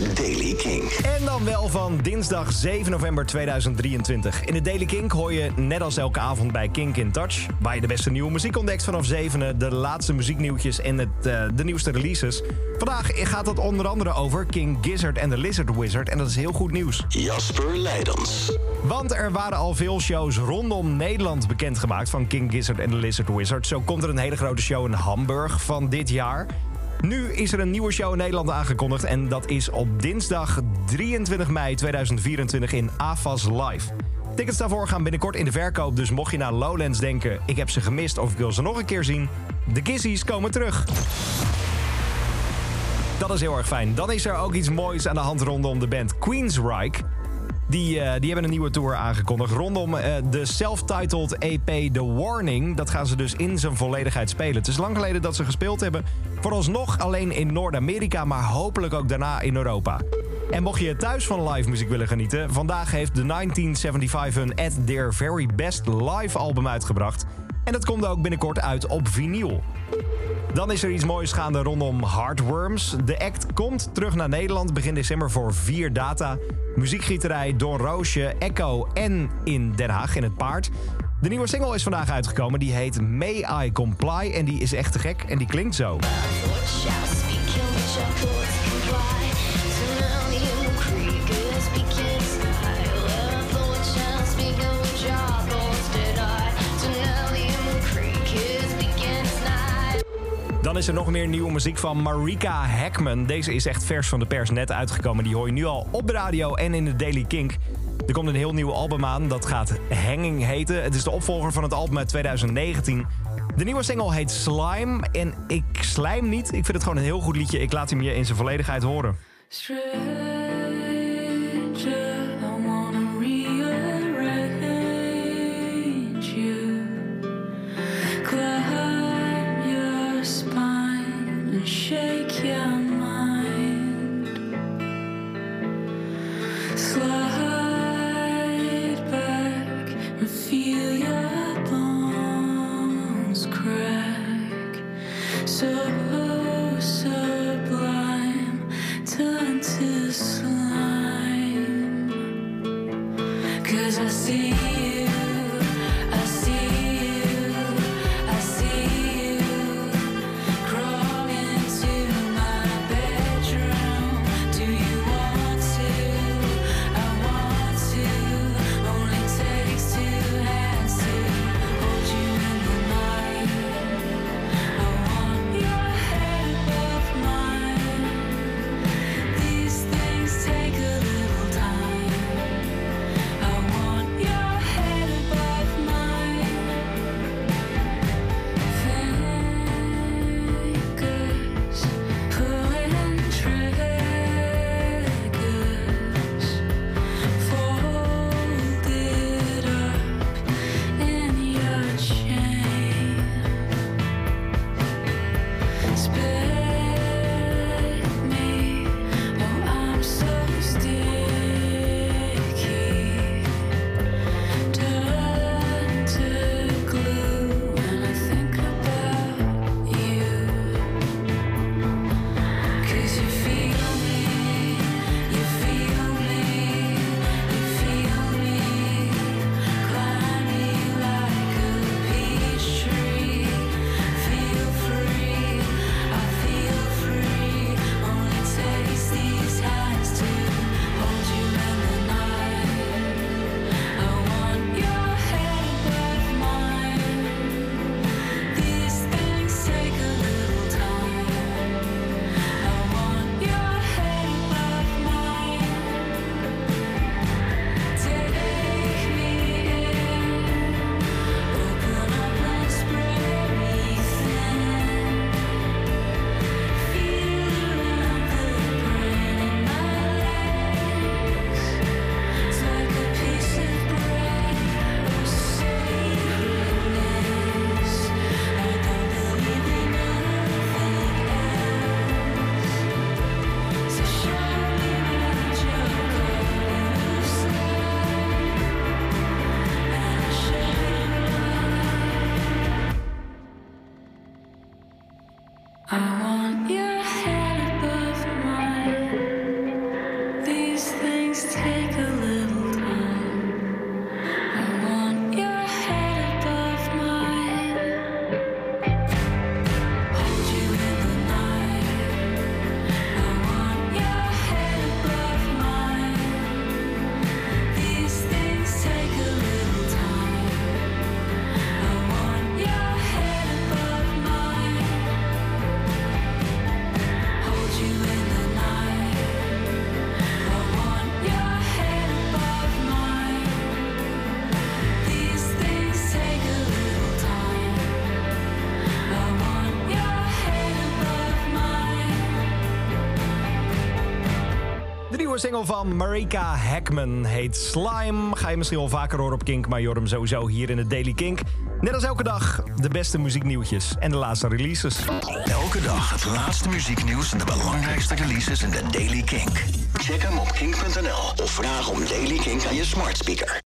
is Daily King. En dan wel van dinsdag 7 november 2023. In de Daily Kink hoor je net als elke avond bij Kink in Touch... waar je de beste nieuwe muziek ontdekt vanaf 7, de laatste muzieknieuwtjes en het, uh, de nieuwste releases. Vandaag gaat het onder andere over King Gizzard en de Lizard Wizard... en dat is heel goed nieuws. Jasper Leidens. Want er waren al veel shows rondom Nederland bekendgemaakt... van King Gizzard en de Lizard Wizard. Zo komt er een hele grote show in Hamburg van dit jaar... Nu is er een nieuwe show in Nederland aangekondigd en dat is op dinsdag 23 mei 2024 in AFAS Live. Tickets daarvoor gaan binnenkort in de verkoop, dus mocht je naar Lowlands denken... ik heb ze gemist of ik wil ze nog een keer zien... de Gizzies komen terug. Dat is heel erg fijn. Dan is er ook iets moois aan de hand rondom de band Queensryche. Die, uh, die hebben een nieuwe tour aangekondigd rondom uh, de self-titled EP The Warning. Dat gaan ze dus in zijn volledigheid spelen. Het is lang geleden dat ze gespeeld hebben. Vooralsnog alleen in Noord-Amerika, maar hopelijk ook daarna in Europa. En mocht je thuis van live muziek willen genieten... vandaag heeft de 1975 hun At Their Very Best live album uitgebracht. En dat komt ook binnenkort uit op vinyl. Dan is er iets moois gaande rondom Heartworms. De act komt terug naar Nederland begin december voor vier data. Muziekgieterij Don Roosje, Echo en in Den Haag in het Paard. De nieuwe single is vandaag uitgekomen. Die heet May I Comply en die is echt te gek en die klinkt zo. Er nog meer nieuwe muziek van Marika Heckman. Deze is echt vers van de pers net uitgekomen. Die hoor je nu al op de radio en in de Daily Kink. Er komt een heel nieuw album aan. Dat gaat Hanging heten. Het is de opvolger van het album uit 2019. De nieuwe single heet Slime. En ik slijm niet. Ik vind het gewoon een heel goed liedje. Ik laat hem je in zijn volledigheid horen. Slow. I want nieuwe single van Marika Hackman heet Slime. Ga je misschien wel vaker horen op Kink, maar hem sowieso hier in de Daily Kink. Net als elke dag de beste muzieknieuwtjes en de laatste releases. Elke dag het laatste muzieknieuws en de belangrijkste releases in de Daily Kink. Check hem op kink.nl of vraag om Daily Kink aan je smart speaker.